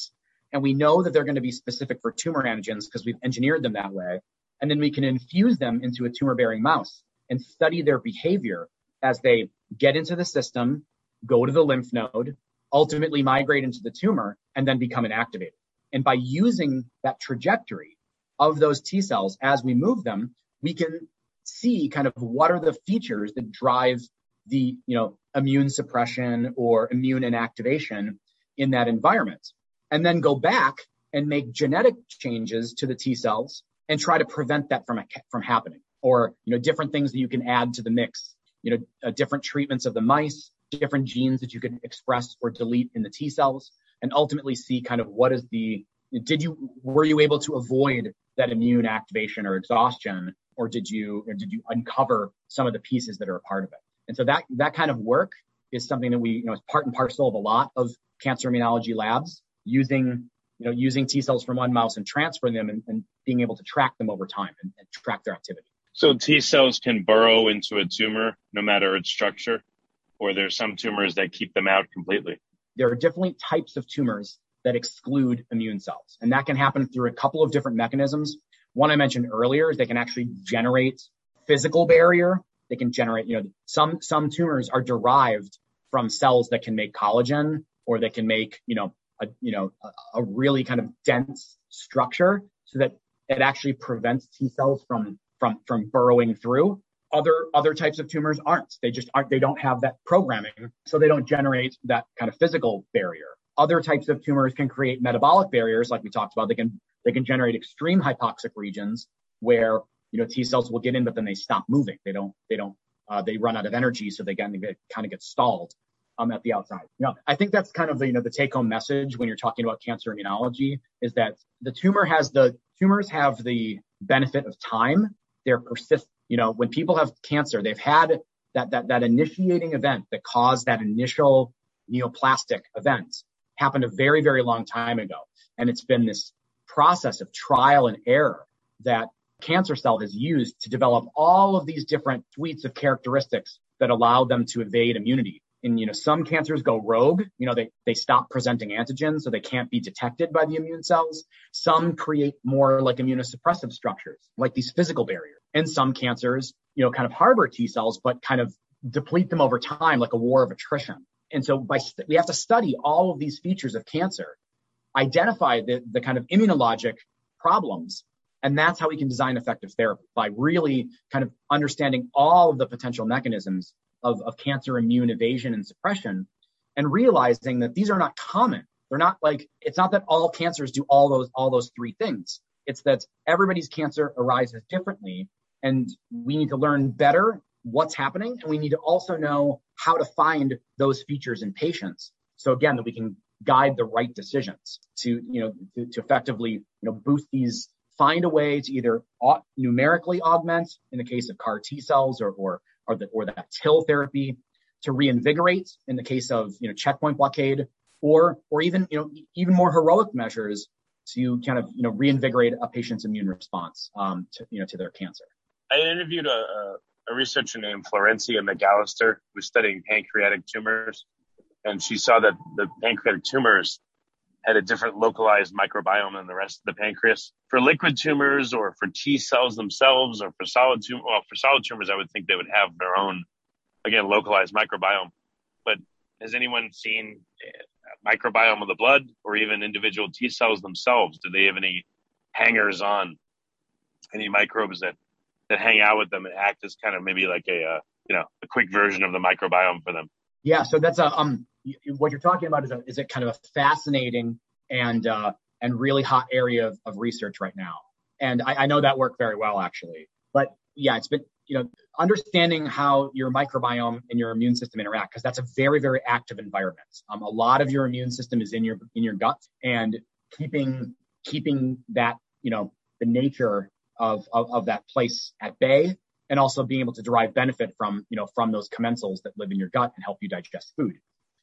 And we know that they're going to be specific for tumor antigens because we've engineered them that way. And then we can infuse them into a tumor bearing mouse and study their behavior as they get into the system, go to the lymph node, ultimately migrate into the tumor, and then become inactivated. And by using that trajectory of those T cells as we move them, we can see kind of what are the features that drive the, you know, immune suppression or immune inactivation in that environment. And then go back and make genetic changes to the T cells and try to prevent that from, from happening or, you know, different things that you can add to the mix, you know, uh, different treatments of the mice, different genes that you can express or delete in the T cells and ultimately see kind of what is the, did you, were you able to avoid that immune activation or exhaustion or did you or did you uncover some of the pieces that are a part of it? And so that that kind of work is something that we you know is part and parcel of a lot of cancer immunology labs using you know using T cells from one mouse and transferring them and, and being able to track them over time and, and track their activity. So T cells can burrow into a tumor no matter its structure, or there's some tumors that keep them out completely. There are different types of tumors that exclude immune cells, and that can happen through a couple of different mechanisms. One I mentioned earlier is they can actually generate physical barrier. They can generate, you know, some, some tumors are derived from cells that can make collagen or they can make, you know, a, you know, a, a really kind of dense structure so that it actually prevents T cells from, from, from burrowing through. Other, other types of tumors aren't. They just aren't, they don't have that programming. So they don't generate that kind of physical barrier. Other types of tumors can create metabolic barriers, like we talked about. They can they can generate extreme hypoxic regions where, you know, T cells will get in, but then they stop moving. They don't, they don't, uh, they run out of energy. So they get, they kind of get stalled, um, at the outside. You know, I think that's kind of the, you know, the take home message when you're talking about cancer immunology is that the tumor has the, tumors have the benefit of time. They're persist, you know, when people have cancer, they've had that, that, that initiating event that caused that initial neoplastic event happened a very, very long time ago. And it's been this process of trial and error that cancer cell has used to develop all of these different suites of characteristics that allow them to evade immunity. And, you know, some cancers go rogue, you know, they, they stop presenting antigens, so they can't be detected by the immune cells. Some create more like immunosuppressive structures, like these physical barriers. And some cancers, you know, kind of harbor T cells, but kind of deplete them over time, like a war of attrition. And so by, st- we have to study all of these features of cancer identify the, the kind of immunologic problems. And that's how we can design effective therapy by really kind of understanding all of the potential mechanisms of, of cancer immune evasion and suppression and realizing that these are not common. They're not like it's not that all cancers do all those all those three things. It's that everybody's cancer arises differently, and we need to learn better what's happening, and we need to also know how to find those features in patients. So again, that we can guide the right decisions to you know to, to effectively you know boost these find a way to either numerically augment in the case of CAR T cells or or or, the, or that TIL therapy to reinvigorate in the case of you know checkpoint blockade or or even you know even more heroic measures to kind of you know reinvigorate a patient's immune response um, to you know to their cancer. I interviewed a, a researcher named Florencia McAllister who was studying pancreatic tumors, and she saw that the pancreatic tumors had a different localized microbiome than the rest of the pancreas. For liquid tumors or for T cells themselves or for solid tumor, well, for solid tumors, I would think they would have their own, again, localized microbiome. But has anyone seen microbiome of the blood or even individual T cells themselves? Do they have any hangers on, any microbes that, that hang out with them and act as kind of maybe like a, uh, you know, a quick version of the microbiome for them? Yeah, so that's a um what you're talking about is a is a kind of a fascinating and uh, and really hot area of, of research right now. And I, I know that work very well actually. But yeah, it's been you know understanding how your microbiome and your immune system interact because that's a very very active environment. Um, a lot of your immune system is in your in your gut, and keeping keeping that you know the nature of, of, of that place at bay and also being able to derive benefit from, you know, from those commensals that live in your gut and help you digest food.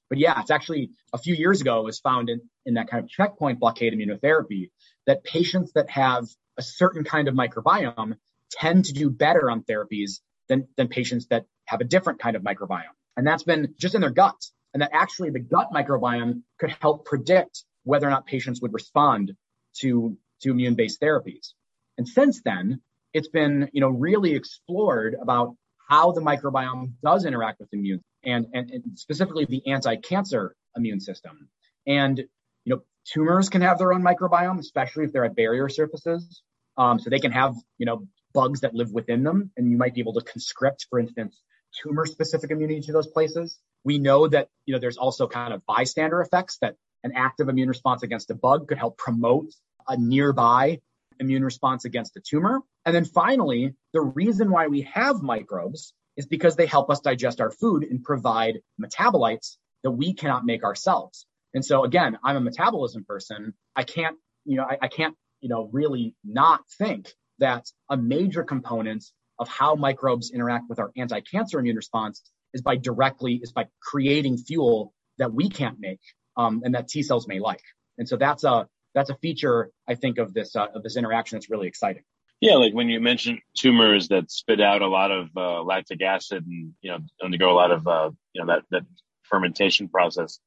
But yeah, it's actually a few years ago, was found in, in that kind of checkpoint blockade immunotherapy that patients that have a certain kind of microbiome tend to do better on therapies than, than patients that have a different kind of microbiome. And that's been just in their guts. And that actually the gut microbiome could help predict whether or not patients would respond to, to immune based therapies. And since then, it's been, you know, really explored about how the microbiome does interact with immune and, and, and specifically the anti-cancer immune system. And, you know, tumors can have their own microbiome, especially if they're at barrier surfaces. Um, so they can have, you know, bugs that live within them, and you might be able to conscript, for instance, tumor-specific immunity to those places. We know that, you know, there's also kind of bystander effects that an active immune response against a bug could help promote a nearby immune response against the tumor. And then finally, the reason why we have microbes is because they help us digest our food and provide metabolites that we cannot make ourselves. And so again, I'm a metabolism person. I can't, you know, I, I can't, you know, really not think that a major component of how microbes interact with our anti-cancer immune response is by directly is by creating fuel that we can't make um, and that T cells may like. And so that's a that's a feature I think of this uh, of this interaction that's really exciting. Yeah, like when you mentioned tumors that spit out a lot of uh, lactic acid and you know undergo a lot of uh, you know that that fermentation process,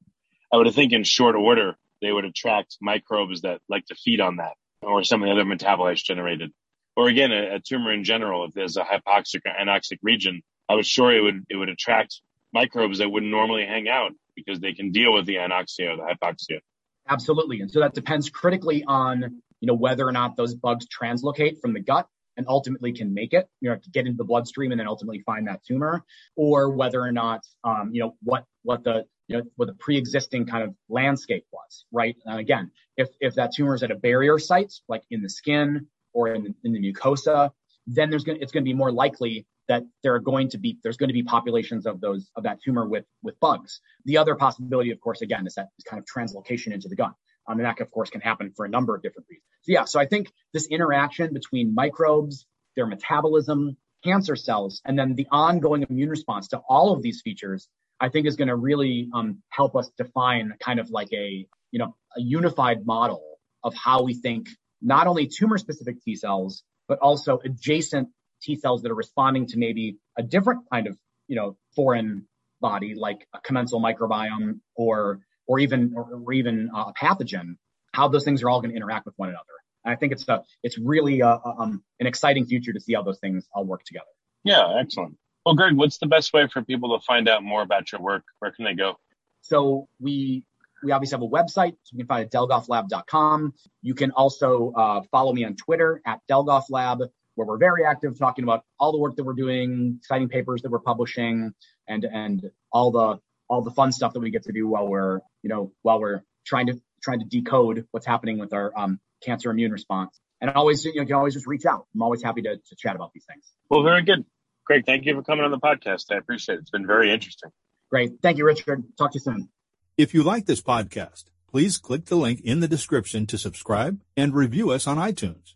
I would think in short order they would attract microbes that like to feed on that or some of the other metabolites generated. Or again, a, a tumor in general, if there's a hypoxic or anoxic region, I was sure it would it would attract microbes that wouldn't normally hang out because they can deal with the anoxia or the hypoxia. Absolutely. And so that depends critically on, you know, whether or not those bugs translocate from the gut and ultimately can make it, you know, get into the bloodstream and then ultimately find that tumor, or whether or not, um, you know, what what the you know what the pre-existing kind of landscape was, right? And again, if if that tumor is at a barrier site, like in the skin or in in the mucosa, then there's to, it's to be more likely that there are going to be there's going to be populations of those of that tumor with with bugs. The other possibility, of course, again, is that kind of translocation into the gut. Um, and that, of course, can happen for a number of different reasons. So yeah, so I think this interaction between microbes, their metabolism, cancer cells, and then the ongoing immune response to all of these features, I think is going to really um, help us define kind of like a you know a unified model of how we think not only tumor specific T cells, but also adjacent T cells that are responding to maybe a different kind of, you know, foreign body like a commensal microbiome or or even or, even a pathogen, how those things are all going to interact with one another. And I think it's a it's really a, um, an exciting future to see how those things all work together. Yeah, excellent. Well, Greg, what's the best way for people to find out more about your work? Where can they go? So we we obviously have a website. So you can find it at delgofflab.com. You can also uh, follow me on Twitter at delgofflab where we're very active talking about all the work that we're doing, exciting papers that we're publishing, and and all the all the fun stuff that we get to do while we're you know while we're trying to trying to decode what's happening with our um, cancer immune response. And always, you, know, you can always just reach out. I'm always happy to, to chat about these things. Well, very good. Greg, thank you for coming on the podcast. I appreciate it. It's been very interesting. Great. Thank you, Richard. Talk to you soon. If you like this podcast, please click the link in the description to subscribe and review us on iTunes.